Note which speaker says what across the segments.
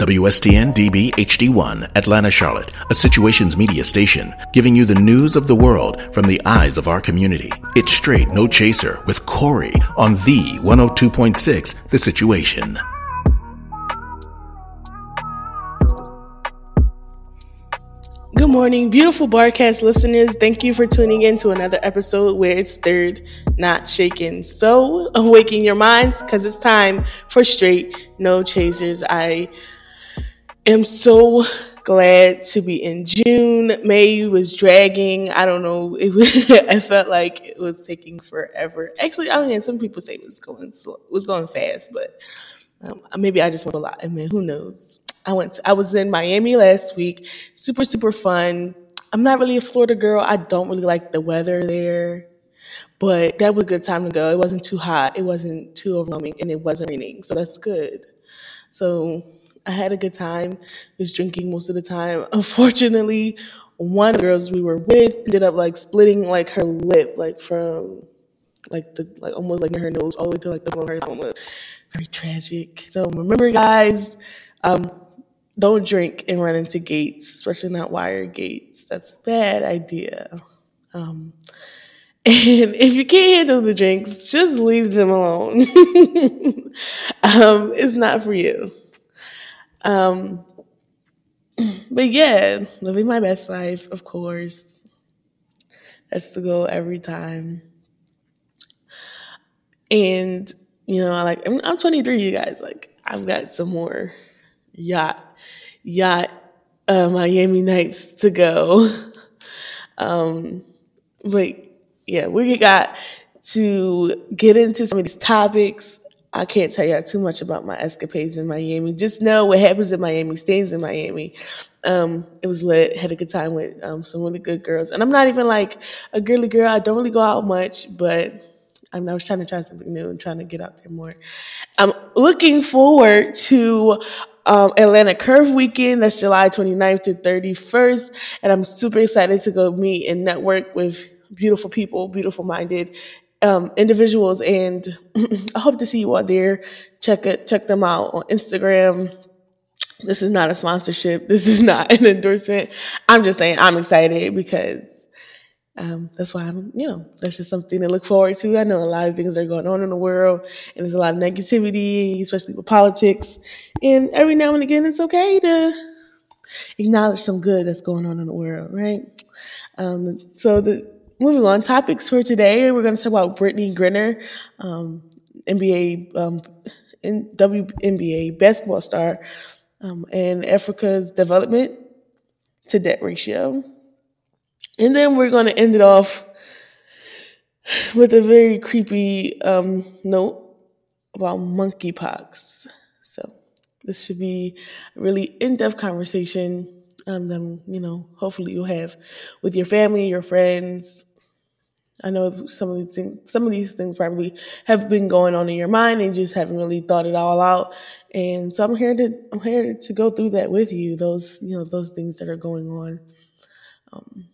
Speaker 1: WSTN DB HD1, Atlanta, Charlotte, a situations media station, giving you the news of the world from the eyes of our community. It's straight, no chaser, with Cori on the 102.6 The Situation.
Speaker 2: Good morning, beautiful broadcast listeners. Thank you for tuning in to another episode where it's stirred, not shaken. So awaken your minds because it's time for straight, no chasers. I am so glad to be in June. May was dragging. I don't know. It was, I felt like it was taking forever. Actually, I mean, some people say it was going slow, it was going fast, but um, maybe I just went a lot. I mean, who knows? I went. To, I was in Miami last week. Super super fun. I'm not really a Florida girl. I don't really like the weather there, but that was a good time to go. It wasn't too hot. It wasn't too overwhelming, and it wasn't raining, so that's good. So I had a good time. Was drinking most of the time. Unfortunately, one of the girls we were with ended up like splitting like her lip, like from like the like almost like near her nose all the way to like the bone of her mouth. Very tragic. So remember, guys. Um, don't drink and run into gates, especially not wire gates. That's bad idea. Um, and if you can't handle the drinks, just leave them alone. um, it's not for you. Um, but yeah, living my best life, of course. That's the goal every time. And you know, like I'm, I'm 23, you guys. Like I've got some more yacht yacht uh, Miami nights to go. Um, but yeah, we got to get into some of these topics. I can't tell y'all too much about my escapades in Miami. Just know what happens in Miami stays in Miami. Um, it was lit. Had a good time with um, some really good girls. And I'm not even like a girly girl. I don't really go out much, but I, mean, I was trying to try something new and trying to get out there more. I'm looking forward to um, Atlanta Curve Weekend. That's July 29th to 31st. And I'm super excited to go meet and network with beautiful people, beautiful minded um, individuals. And I hope to see you all there. Check it, check them out on Instagram. This is not a sponsorship. This is not an endorsement. I'm just saying I'm excited because um, that's why I'm, you know, that's just something to look forward to. I know a lot of things are going on in the world, and there's a lot of negativity, especially with politics. And every now and again, it's okay to acknowledge some good that's going on in the world, right? Um, so, the moving on, topics for today, we're going to talk about Brittney Griner, um, NBA, um, WNBA basketball star, um, and Africa's development to debt ratio. And then we're going to end it off with a very creepy um, note about monkeypox. So this should be a really in-depth conversation um, that you know hopefully you'll have with your family, your friends. I know some of these things, some of these things probably have been going on in your mind and you just haven't really thought it all out. And so I'm here to I'm here to go through that with you. Those you know those things that are going on. Um,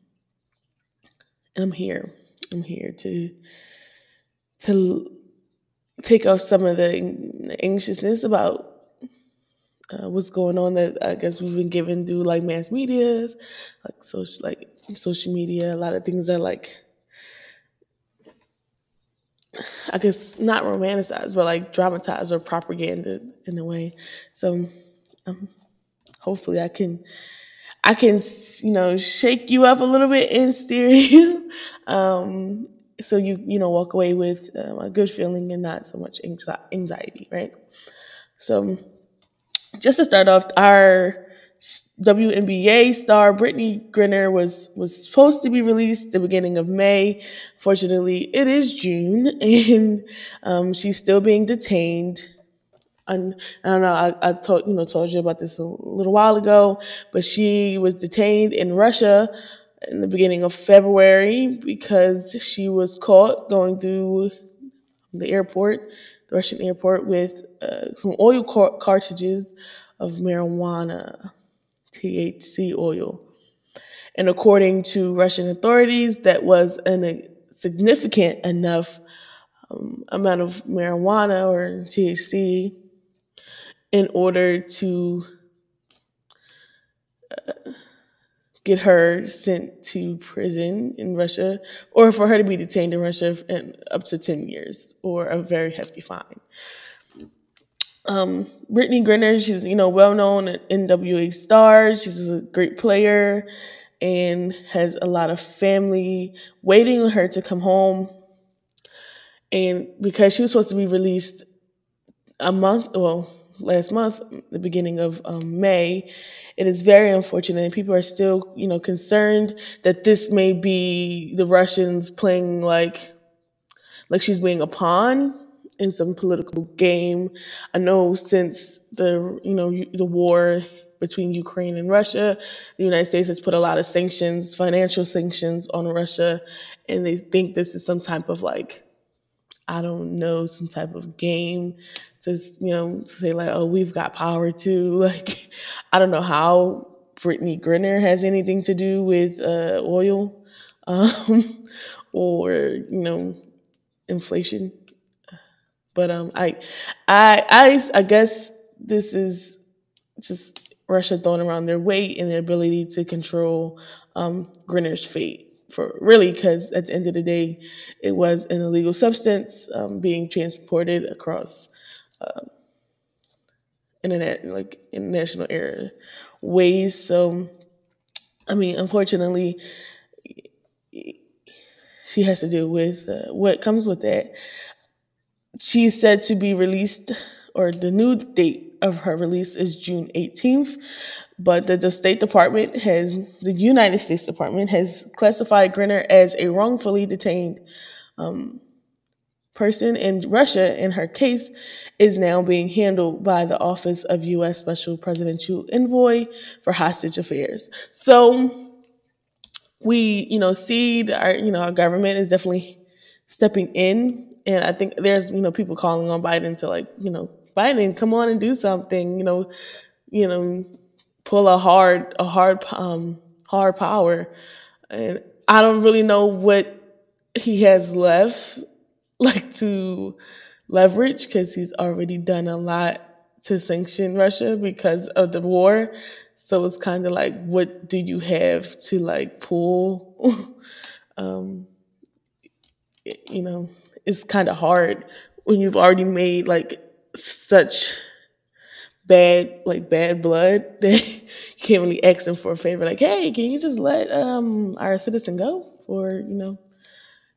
Speaker 2: I'm here. I'm here to to take off some of the anxiousness about uh, what's going on that I guess we've been given through like mass media, like social like social media. A lot of things are like I guess not romanticized, but like dramatized or propaganda in a way. So um, hopefully I can I can, you know, shake you up a little bit and steer you. Um, so you, you know, walk away with um, a good feeling and not so much anxiety, right? So just to start off, our WNBA star Brittney Griner was was supposed to be released the beginning of May. Fortunately, it is June, and um, she's still being detained and I don't know, I, I told you know told you about this a little while ago, but she was detained in Russia in the beginning of February because she was caught going through the airport, the Russian airport, with uh, some oil car- cartridges of marijuana, THC oil. And according to Russian authorities, that was a significant enough um, amount of marijuana or THC in order to uh, get her sent to prison in Russia, or for her to be detained in Russia up to 10 years or a very hefty fine. Um, Brittney Griner, she's you know well known NWA star. She's a great player and has a lot of family waiting on her to come home. And because she was supposed to be released a month, well, last month, the beginning of um, May, it is very unfortunate. And people are still, you know, concerned that this may be the Russians playing like, like she's being a pawn in some political game. I know since the, you know, the war between Ukraine and Russia. The United States has put a lot of sanctions, financial sanctions on Russia, and they think this is some type of like, I don't know, some type of game to, you know, to say like, oh, we've got power too. Like, I don't know how Brittney Griner has anything to do with uh, oil um, or, you know, inflation. But um, I, I, I, I guess this is just Russia throwing around their weight and their ability to control um, Griner's fate. For really, because at the end of the day, it was an illegal substance um, being transported across uh, internet, like international air ways. So, I mean, unfortunately, she has to deal with uh, what comes with that. She's said to be released, or the new date of her release is June 18th. But the, the, State Department has, the United States Department has classified Griner as a wrongfully detained um, person, in Russia, and her case, is now being handled by the Office of U.S. Special Presidential Envoy for Hostage Affairs. So we, you know, see that our, you know, our government is definitely stepping in, and I think there's, you know, people calling on Biden to like, you know, Biden, come on and do something. You know, you know, pull a hard, a hard, um, hard power. And I don't really know what he has left, like to leverage, because he's already done a lot to sanction Russia because of the war. So it's kind of like, what do you have to like pull? um, you know, it's kind of hard when you've already made like such bad like bad blood that you can't really ask them for a favor. Like hey can you just let um our citizen go for you know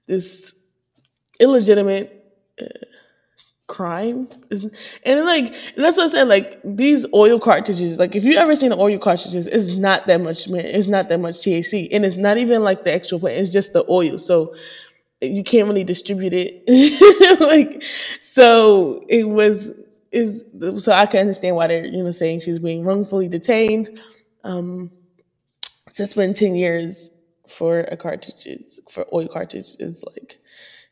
Speaker 2: this illegitimate uh, crime? And like and that's what i said like these oil cartridges like if you ever seen the oil cartridges it's not that much it's not that much thc and it's not even like the actual plant it's just the oil. So you can't really distribute it like so it was is so I can understand why they're you know saying she's being wrongfully detained. Um, to spend ten years for a cartridge for oil cartridge is like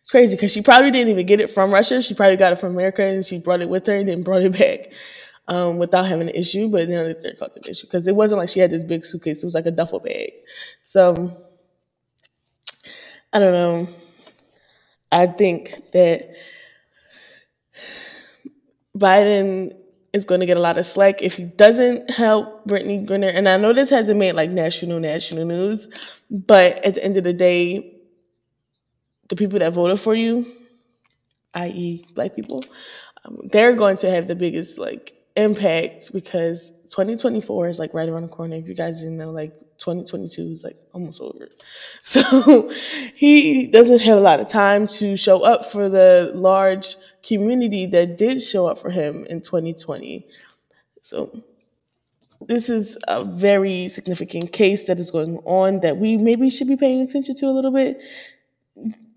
Speaker 2: it's crazy because she probably didn't even get it from Russia. She probably got it from America and she brought it with her and then brought it back um, without having an issue. But then they're causing an issue because it wasn't like she had this big suitcase. It was like a duffel bag. So I don't know. I think that Biden is going to get a lot of slack if he doesn't help Brittney Griner. And I know this hasn't made like national national news, but at the end of the day, the people that voted for you, i.e., black people, um, they're going to have the biggest like impact because 2024 is like right around the corner. If you guys didn't know, like 2022 is like almost over. So he doesn't have a lot of time to show up for the large community that did show up for him in 2020. So this is a very significant case that is going on that we maybe should be paying attention to a little bit.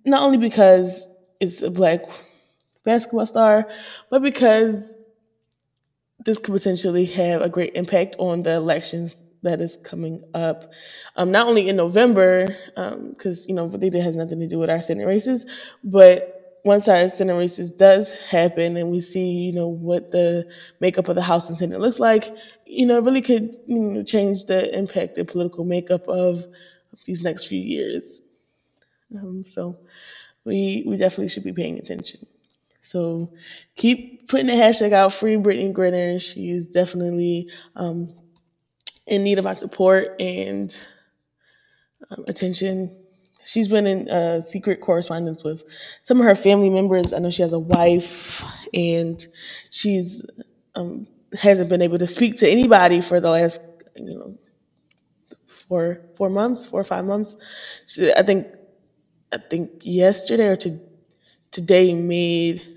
Speaker 2: Not only because it's a black basketball star, but because this could potentially have a great impact on the elections that is coming up. Um, not only in November, because um, you know that has nothing to do with our Senate races, but once our Senate races does happen and we see you know what the makeup of the House and Senate looks like, you know, it really could you know, change the impact and political makeup of, of these next few years. Um, so we we definitely should be paying attention. So keep putting the hashtag out, free Brittney Griner. She's definitely um, in need of our support and um, attention. She's been in uh, secret correspondence with some of her family members. I know she has a wife, and she's um, hasn't been able to speak to anybody for the last, you know, four four months, four or five months. She, I think, I think yesterday or to, today made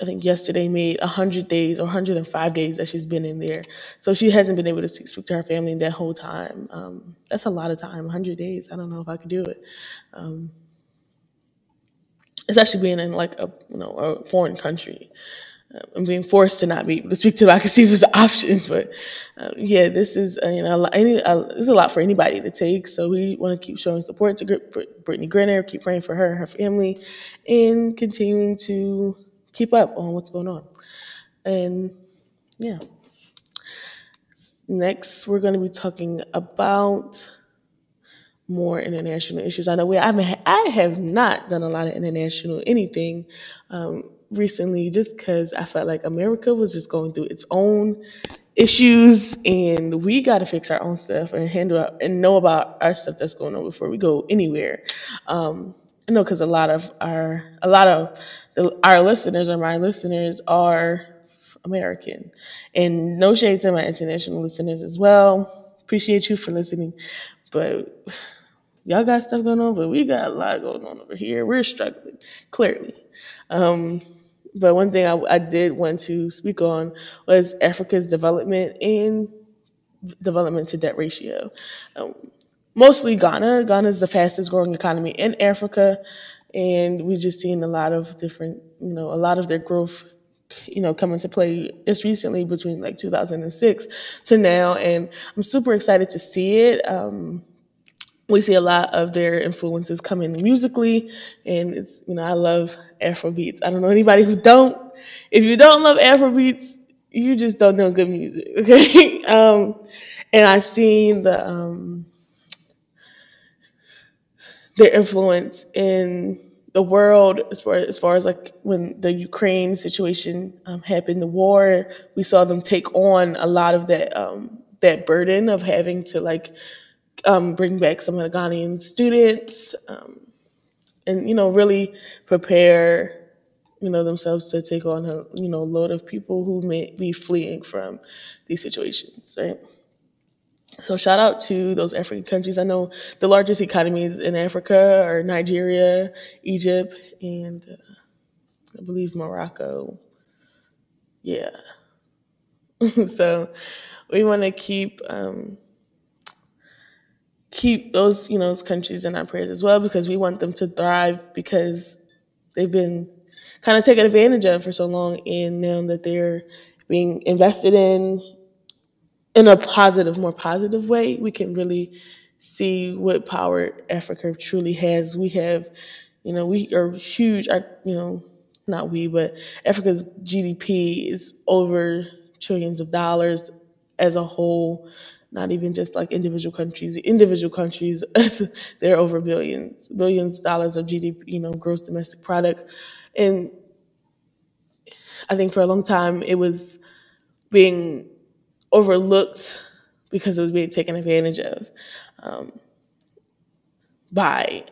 Speaker 2: I think yesterday made 100 days or 105 days that she's been in there. So she hasn't been able to speak to her family that whole time. Um, that's a lot of time, 100 days. I don't know if I could do it. Um, especially being in like a you know a foreign country uh, and being forced to not be able to speak to them. I could see it was an option, but uh, yeah, this is uh, you know any this is a lot for anybody to take. So we want to keep showing support to Brittney Griner, keep praying for her and her family, and continuing to keep up on what's going on. And yeah. Next, we're going to be talking about more international issues. I know we I, mean, I have not done a lot of international anything um, recently, just because I felt like America was just going through its own issues, and we got to fix our own stuff and handle our, and know about our stuff that's going on before we go anywhere. Um, I know because a lot of our a lot of the, our listeners or my listeners are American, and no shade to my international listeners as well. Appreciate you for listening, but y'all got stuff going on, but we got a lot going on over here. We're struggling clearly. Um, but one thing I, I, did want to speak on was Africa's development and development to debt ratio. Um, mostly Ghana. Ghana is the fastest growing economy in Africa, and we've just seen a lot of different, you know, a lot of their growth, you know, come into play just recently between like 2006 to now, and I'm super excited to see it. Um, we see a lot of their influences coming musically, and it's you know I love Afrobeats. I don't know anybody who don't. If you don't love Afrobeats, you just don't know good music, okay? um, and I've seen the um, their influence in the world as far as far as like when the Ukraine situation um, happened, the war, we saw them take on a lot of that um, that burden of having to like um, bring back some of the Ghanaian students, um, and you know really prepare you know themselves to take on a you know load of people who may be fleeing from these situations, right? So shout out to those African countries. I know the largest economies in Africa are Nigeria, Egypt, and uh, I believe Morocco. Yeah. so we want to keep um, keep those you know those countries in our prayers as well because we want them to thrive because they've been kind of taken advantage of for so long and now that they're being invested in in a positive, more positive way, we can really see what power Africa truly has. We have, you know, we are huge. Our, you know, not we, but Africa's GDP is over trillions of dollars as a whole. Not even just like individual countries. Individual countries, they're over billions, billions of dollars of GDP, you know, gross domestic product, and I think for a long time it was being overlooked because it was being taken advantage of um, by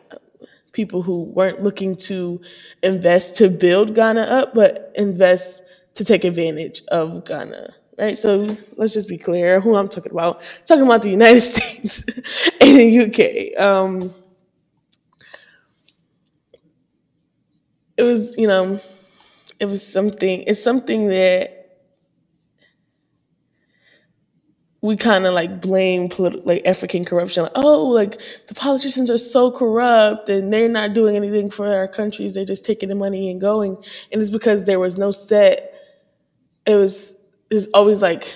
Speaker 2: people who weren't looking to invest to build Ghana up, but invest to take advantage of Ghana. Right, so let's just be clear who I'm talking about. I'm talking about the United States and the UK. Um, it was, you know, it was something. It's something that we kind of like blame like African corruption. Like, oh, like the politicians are so corrupt and they're not doing anything for our countries. They're just taking the money and going. And it's because there was no set. It was it's always like,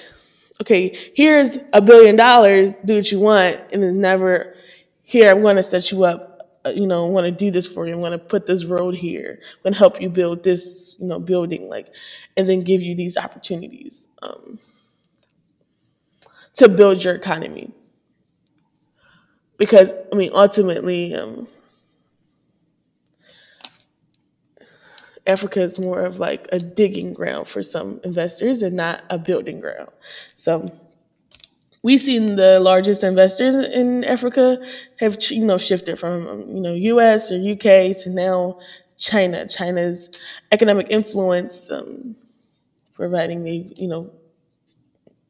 Speaker 2: okay, here's a billion dollars. Do what you want, and it's never here. I'm going to set you up. Uh, you know, I want to do this for you. I'm going to put this road here. I'm going to help you build this, you know, building, like, and then give you these opportunities. Um, to build your economy. Because, I mean, ultimately, um, Africa is more of like a digging ground for some investors and not a building ground. So we've seen the largest investors in Africa have you know shifted from you know U.S. or U.K. to now China. China's economic influence, um, providing the you know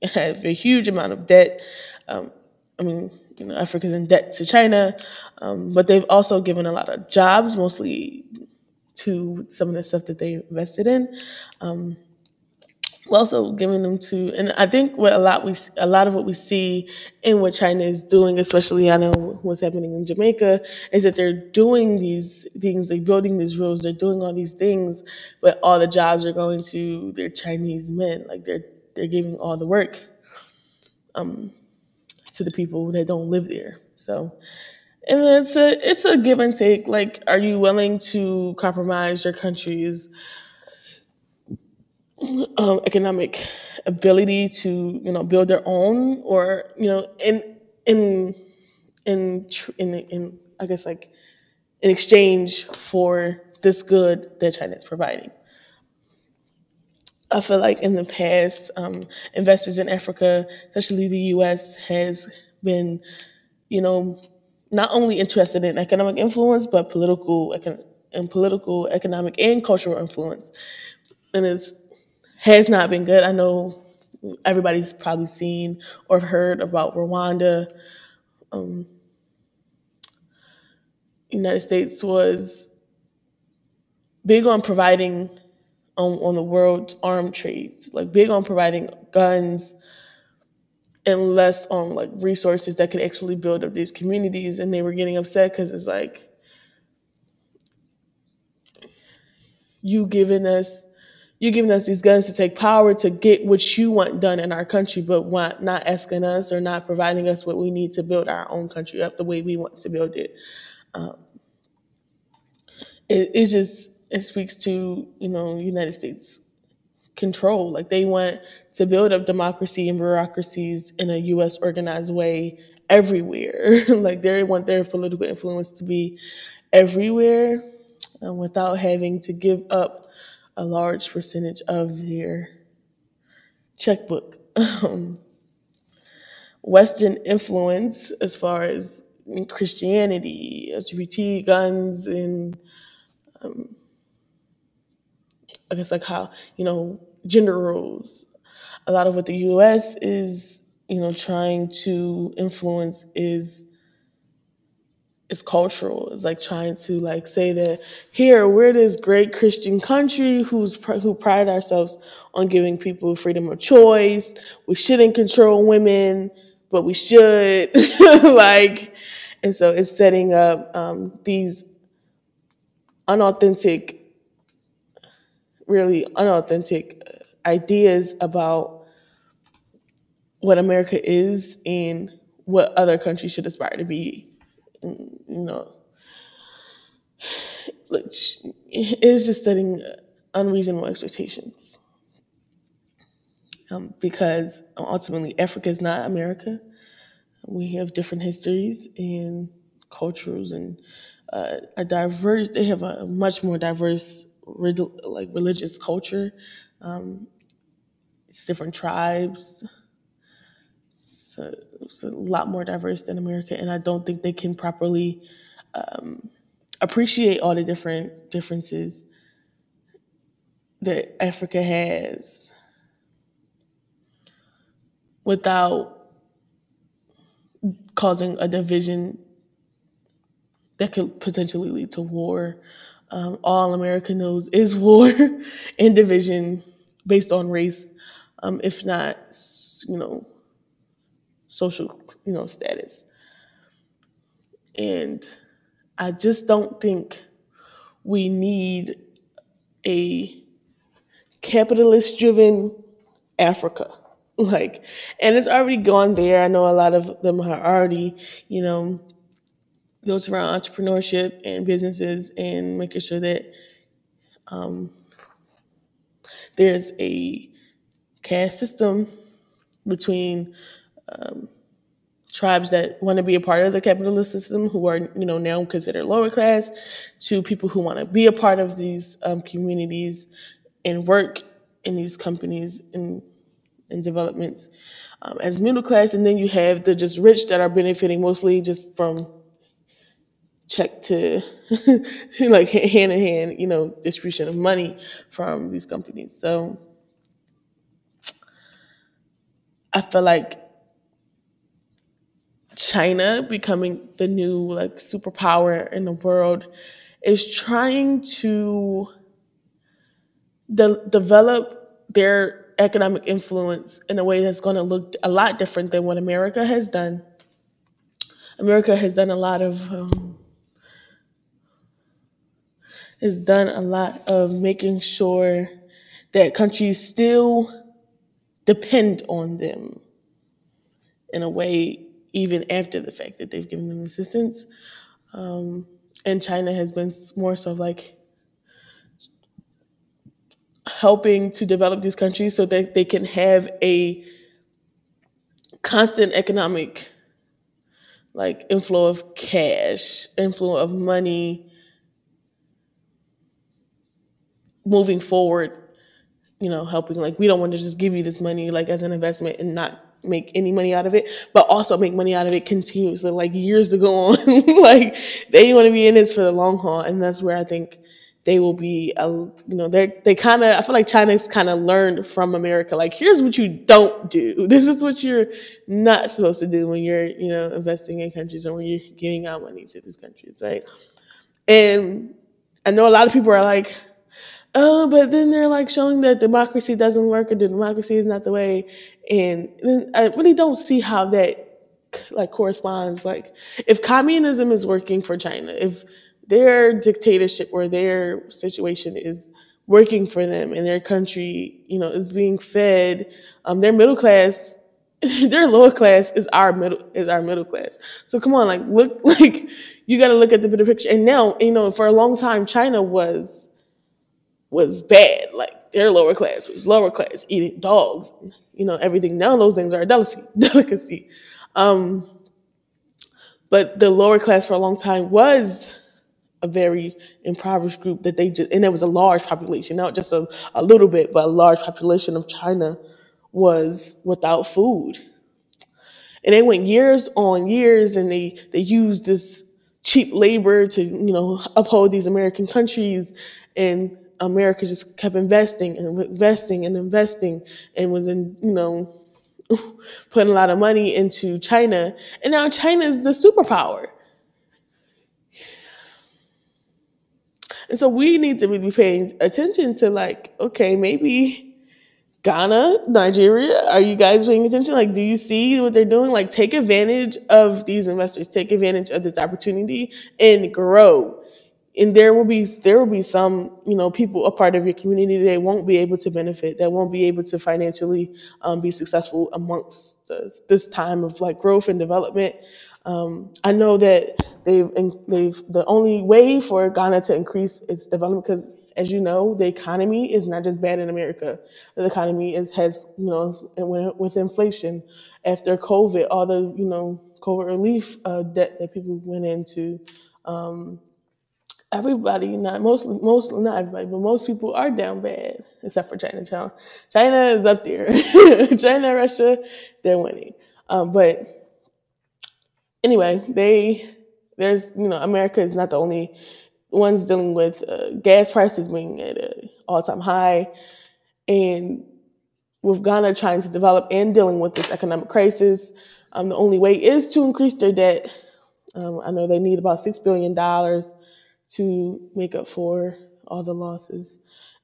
Speaker 2: have a huge amount of debt. Um, I mean, you know, Africa's in debt to China, um, but they've also given a lot of jobs, mostly to some of the stuff that they invested in. Um, also giving them to, and I think what a lot we a lot of what we see in what China is doing, especially I know what's happening in Jamaica, is that they're doing these things, they're building these roads, they're doing all these things, but all the jobs are going to their Chinese men, like they're they're giving all the work um, to the people that don't live there. So, and it's a it's a give and take. Like, are you willing to compromise your country's um, economic ability to you know build their own, or you know, in in in in in I guess like in exchange for this good that China is providing. I feel like in the past, um, investors in Africa, especially the U.S., has been, you know, not only interested in economic influence, but political and political, economic, and cultural influence, and it has not been good. I know everybody's probably seen or heard about Rwanda. Um, United States was big on providing on, on the world armed trades, like big on providing guns and less on like resources that could actually build up these communities. And they were getting upset because it's like you giving us you giving us these guns to take power to get what you want done in our country, but want, not asking us or not providing us what we need to build our own country up the way we want to build it. Um, it, it just it speaks to you know United States control. Like they want to build up democracy and bureaucracies in a U.S. organized way everywhere. like they want their political influence to be everywhere um, without having to give up a large percentage of their checkbook. Um, Western influence, as far as Christianity, LGBT, guns, and um, I guess like how you know gender roles. A lot of what the U.S. is you know trying to influence is is cultural. It's like trying to like say that here we're this great Christian country who's who pride ourselves on giving people freedom of choice. We shouldn't control women, but we should. like, and so it's setting up um, these unauthentic really unauthentic ideas about what America is and what other countries should aspire to be. You know, it's just setting unreasonable expectations. Um, because ultimately, Africa is not America. We have different histories and cultures and uh, a diverse. They have a much more diverse like religious culture. Um, it's different tribes. So it's a lot more diverse than America, and I don't think they can properly um, appreciate all the different differences that Africa has without causing a division that could potentially lead to war um, all America knows is war and division based on race, um, if not, you know, social, you know, status. And I just don't think we need a capitalist driven Africa. Like, and it's already gone there. I know a lot of them are already, you know, built around entrepreneurship and businesses and making sure that um, there's a caste system between um, tribes that want to be a part of the capitalist system who are you know now considered lower class to people who want to be a part of these um, communities and work in these companies and, and developments um, as middle class, and then you have the just rich that are benefiting mostly just from check to like hand in hand, you know, distribution of money from these companies. So I feel like China becoming the new like superpower in the world is trying to de- develop their economic influence in a way that's going to look a lot different than what America has done. America has done a lot of um, has done a lot of making sure that countries still depend on them in a way even after the fact that they've given them assistance. Um, and China has been more so like helping to develop these countries so that they can have a constant economic like inflow of cash, inflow of money moving forward, you know, helping like we don't want to just give you this money like as an investment and not make any money out of it, but also make money out of it continuously, like years to go on. like they want to be in this for the long haul, and that's where I think they will be. Uh, you know, they're, they kind of. I feel like China's kind of learned from America. Like, here's what you don't do. This is what you're not supposed to do when you're you know investing in countries or when you're giving out money to these countries, right? And I know a lot of people are like, oh, but then they're like showing that democracy doesn't work or democracy is not the way. And then I really don't see how that like corresponds. Like if communism is working for China, if their dictatorship or their situation is working for them and their country, you know, is being fed, um, their middle class their lower class is our middle is our middle class. So come on, like look like you got to look at the bigger picture. And now, you know, for a long time, China was was bad. Like their lower class was lower class, eating dogs, you know, everything. Now those things are a delicacy. delicacy. Um, but the lower class for a long time was a very impoverished group that they just, and there was a large population, not just a, a little bit, but a large population of China was without food. And they went years on years and they, they used this cheap labor to, you know, uphold these American countries and America just kept investing and investing and investing and was in, you know, putting a lot of money into China. And now China is the superpower. And so we need to really be paying attention to like, okay, maybe Ghana, Nigeria, are you guys paying attention? Like, do you see what they're doing? Like, take advantage of these investors, take advantage of this opportunity and grow and there will be there will be some you know people a part of your community that won't be able to benefit that won't be able to financially um, be successful amongst this, this, time of like growth and development. Um, i know that they've they've the only way for ghana to increase its development because as you know the economy is not just bad in america. The economy is has you know with inflation. After covid all the you know covid relief uh, debt that people went into um, everybody, not most, most, not everybody, but most people are down bad, except for China. China, China is up there. China, Russia, they're winning. Um, but anyway, they there's you know America is not the only ones dealing with uh, gas prices being at an all time high, and with Ghana trying to develop and dealing with this economic crisis, um, the only way is to increase their debt. Um, I know they need about six billion dollars to make up for all the losses.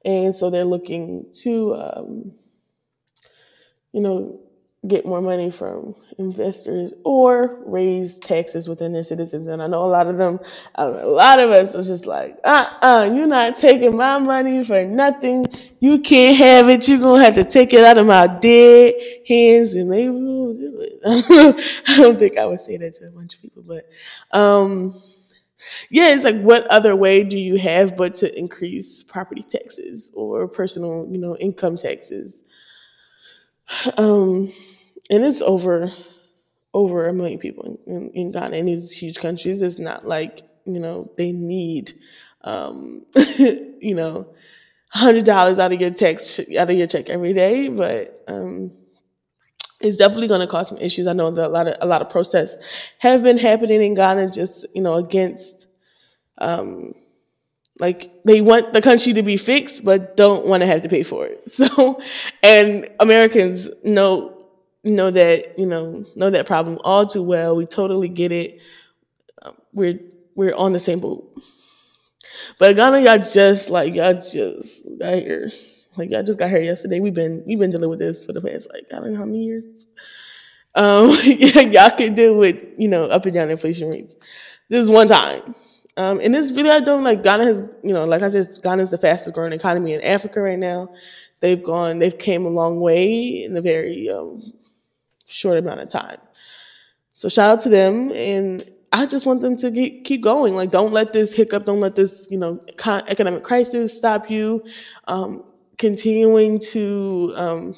Speaker 2: And so they're looking to, um, you know, get more money from investors or raise taxes within their citizens. And I know a lot of them, a lot of us are just like, uh uh-uh, you're not taking my money for nothing. You can't have it. You're going to have to take it out of my dead hands. And they will do it. I don't think I would say that to a bunch of people, but, um, yeah, it's like what other way do you have but to increase property taxes or personal, you know, income taxes? Um, and it's over over a million people in, in Ghana in these huge countries. It's not like you know they need, um, you know, hundred dollars out of your tax out of your check every day, but um, it's definitely going to cause some issues. I know that a lot of a lot of protests have been happening in Ghana, just you know against, um, like they want the country to be fixed, but don't want to have to pay for it. So, and Americans know know that you know know that problem all too well. We totally get it. Um, we're we're on the same boat. But Ghana, y'all just like y'all just got here. Like y'all just got here yesterday. We've been we've been dealing with this for the past like I don't know how many years. Um, y'all can deal with you know up and down inflation rates. This is one time. Um, in this video, I don't like Ghana has you know like I said, Ghana is the fastest growing economy in Africa right now. They've gone, they've came a long way in a very um, short amount of time. So shout out to them, and I just want them to get, keep going. Like, don't let this hiccup, don't let this, you know, economic crisis stop you. Um, continuing to, um,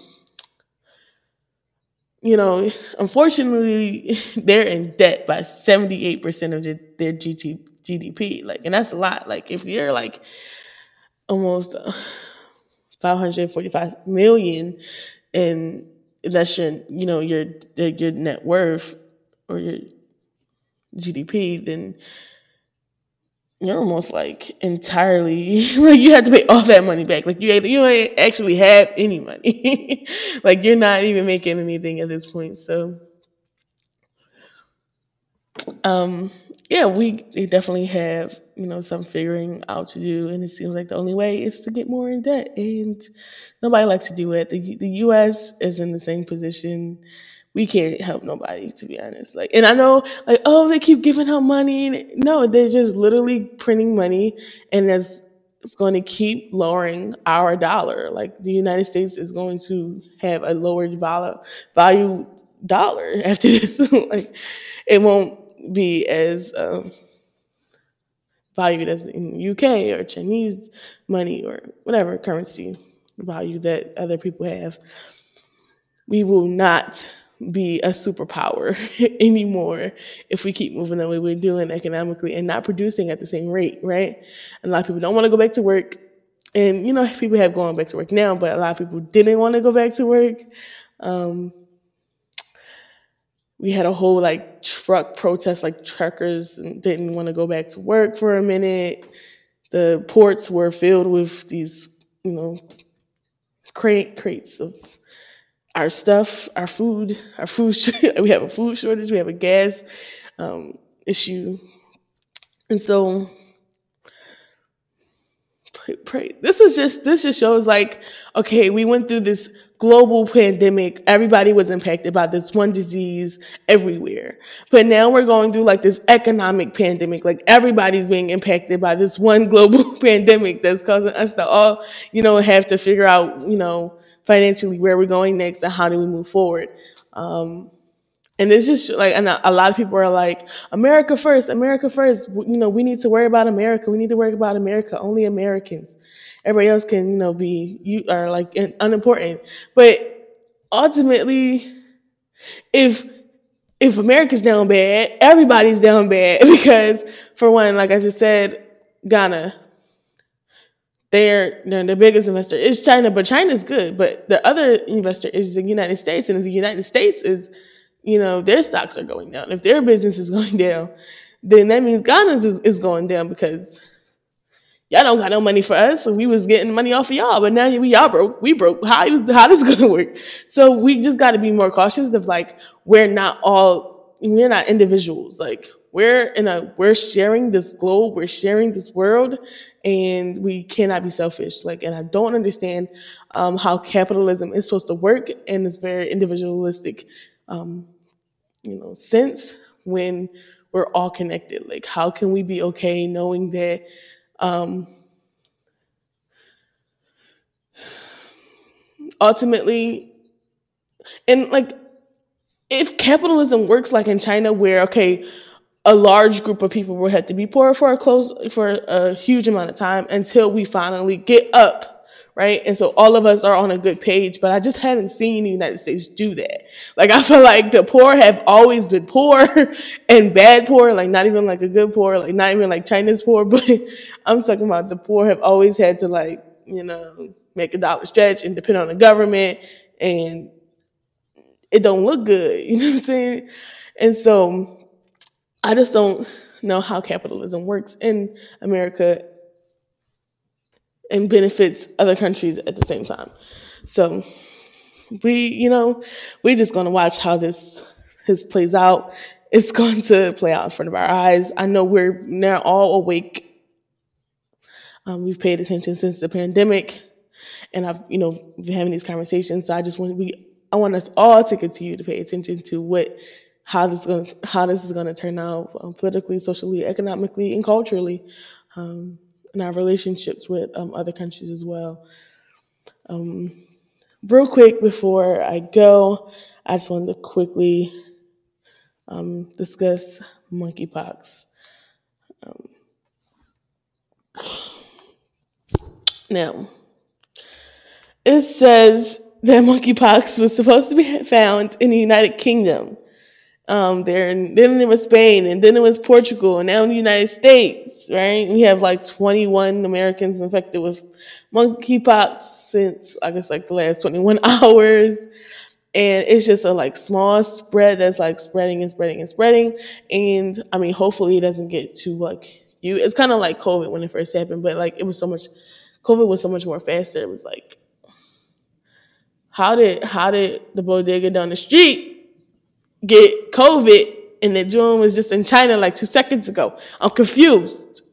Speaker 2: you know, unfortunately, they're in debt by 78% of their, GT, GDP. Like, and that's a lot. Like, if you're like almost uh, 545 million and that's your, you know, your, your net worth or your GDP, then you're almost like entirely like you have to pay all that money back. Like you you don't actually have any money. like you're not even making anything at this point. So um yeah, we definitely have, you know, some figuring out to do and it seems like the only way is to get more in debt and nobody likes to do it. The the US is in the same position we can't help nobody to be honest. Like and i know like oh they keep giving out money. No they're just literally printing money and that's it's going to keep lowering our dollar. Like the united states is going to have a lowered value dollar after this. Like it won't be as um, valued as in uk or chinese money or whatever currency value that other people have. We will not be a superpower anymore if we keep moving the way we're doing economically and not producing at the same rate, right? And a lot of people don't want to go back to work. And, you know, people have gone back to work now, but a lot of people didn't want to go back to work. Um, we had a whole like truck protest, like truckers didn't want to go back to work for a minute. The ports were filled with these, you know, crate crates of our stuff, our food, our food. we have a food shortage. We have a gas um, issue, and so pray, pray. This is just this just shows like okay, we went through this global pandemic. Everybody was impacted by this one disease everywhere, but now we're going through like this economic pandemic. Like everybody's being impacted by this one global pandemic that's causing us to all you know have to figure out you know financially where we're going next and how do we move forward. Um, and it's just like, and a lot of people are like, America first, America first. You know, we need to worry about America. We need to worry about America. Only Americans. Everybody else can, you know, be you are like unimportant. But ultimately, if if America's down bad, everybody's down bad because, for one, like I just said, Ghana, they're, they're the biggest investor is China, but China's good. But the other investor is the United States, and the United States is, you know, their stocks are going down. If their business is going down, then that means Ghana's is, is going down because y'all don't got no money for us. So we was getting money off of y'all, but now we y'all broke. We broke. How how this gonna work? So we just got to be more cautious of like we're not all we're not individuals. Like we're in a we're sharing this globe, we're sharing this world, and we cannot be selfish. Like, and I don't understand um, how capitalism is supposed to work in this very individualistic, um, you know, sense when we're all connected. Like, how can we be okay knowing that? Um, ultimately, and like, if capitalism works like in China, where okay, a large group of people will have to be poor for a close for a huge amount of time until we finally get up right and so all of us are on a good page but i just haven't seen the united states do that like i feel like the poor have always been poor and bad poor like not even like a good poor like not even like china's poor but i'm talking about the poor have always had to like you know make a dollar stretch and depend on the government and it don't look good. You know what I'm saying? And so I just don't know how capitalism works in America and benefits other countries at the same time. So we, you know, we're just gonna watch how this this plays out. It's going to play out in front of our eyes. I know we're now all awake. Um, we've paid attention since the pandemic, and I've, you know, been having these conversations. So I just want we, I want us all to continue to pay attention to what, how this is going, to, how this is going to turn out um, politically, socially, economically, and culturally, um, in our relationships with um, other countries as well. Um, real quick before I go, I just wanted to quickly um, discuss monkeypox. Um, now, it says that monkeypox was supposed to be found in the United Kingdom. Um, there, and then it was Spain, and then it was Portugal, and now in the United States, right? We have like 21 Americans infected with monkeypox since I guess like the last 21 hours. And it's just a like small spread that's like spreading and spreading and spreading. And I mean, hopefully it doesn't get to like you. It's kind of like COVID when it first happened, but like it was so much, COVID was so much more faster. It was like, how did how did the bodega down the street get COVID and the June was just in China like two seconds ago? I'm confused.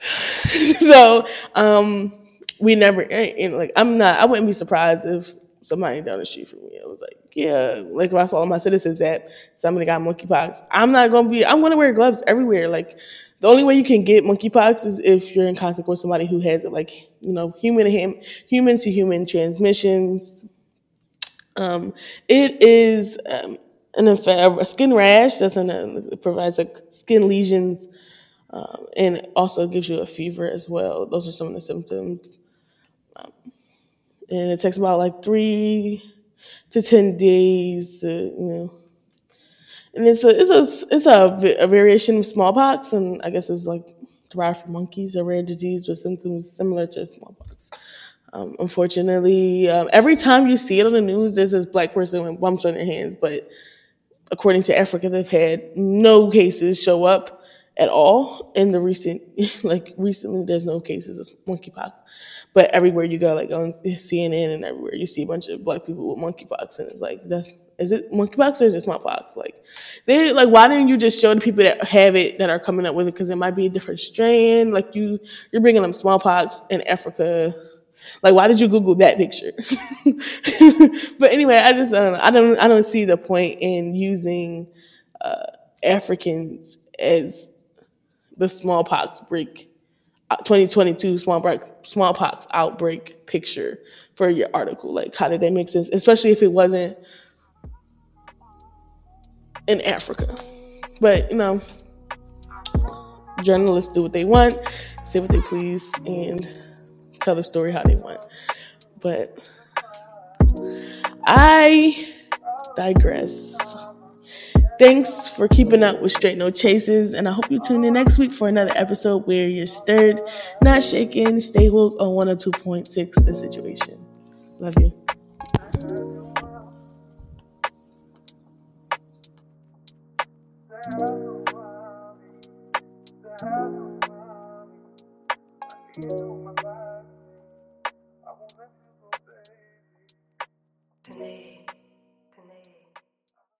Speaker 2: so um, we never and like I'm not I wouldn't be surprised if somebody down the street from me. I was like, yeah, like if I saw my citizens that somebody got monkeypox, I'm not gonna be. I'm gonna wear gloves everywhere. Like the only way you can get monkeypox is if you're in contact with somebody who has it, like you know, human to him, human to human transmissions. Um, it is um, an a skin rash that's an, it provides like skin lesions, um, and also gives you a fever as well. Those are some of the symptoms. Um, and it takes about like three to ten days to you know. And it's a it's a it's a, a variation of smallpox, and I guess it's like derived from monkeys, a rare disease with symptoms similar to smallpox. Um, unfortunately, um, every time you see it on the news, there's this black person with bumps on their hands. But according to Africa, they've had no cases show up at all in the recent, like recently, there's no cases of monkeypox. But everywhere you go, like on CNN and everywhere, you see a bunch of black people with monkeypox, and it's like, that's is it monkeypox or is it smallpox? Like, they like, why didn't you just show the people that have it that are coming up with it? Because it might be a different strain. Like you, you're bringing them smallpox in Africa. Like, why did you Google that picture? but anyway, I just I don't know. I don't I don't see the point in using uh, Africans as the smallpox break 2022 smallpox smallpox outbreak picture for your article. Like, how did that make sense? Especially if it wasn't in Africa. But you know, journalists do what they want, say what they please, and tell the story how they want. But I digress. Thanks for keeping up with Str8ght No Chazer, and I hope you tune in next week for another episode where you're stirred, not shaken, stay woke on 102.6 The Situation. Love you. destiny.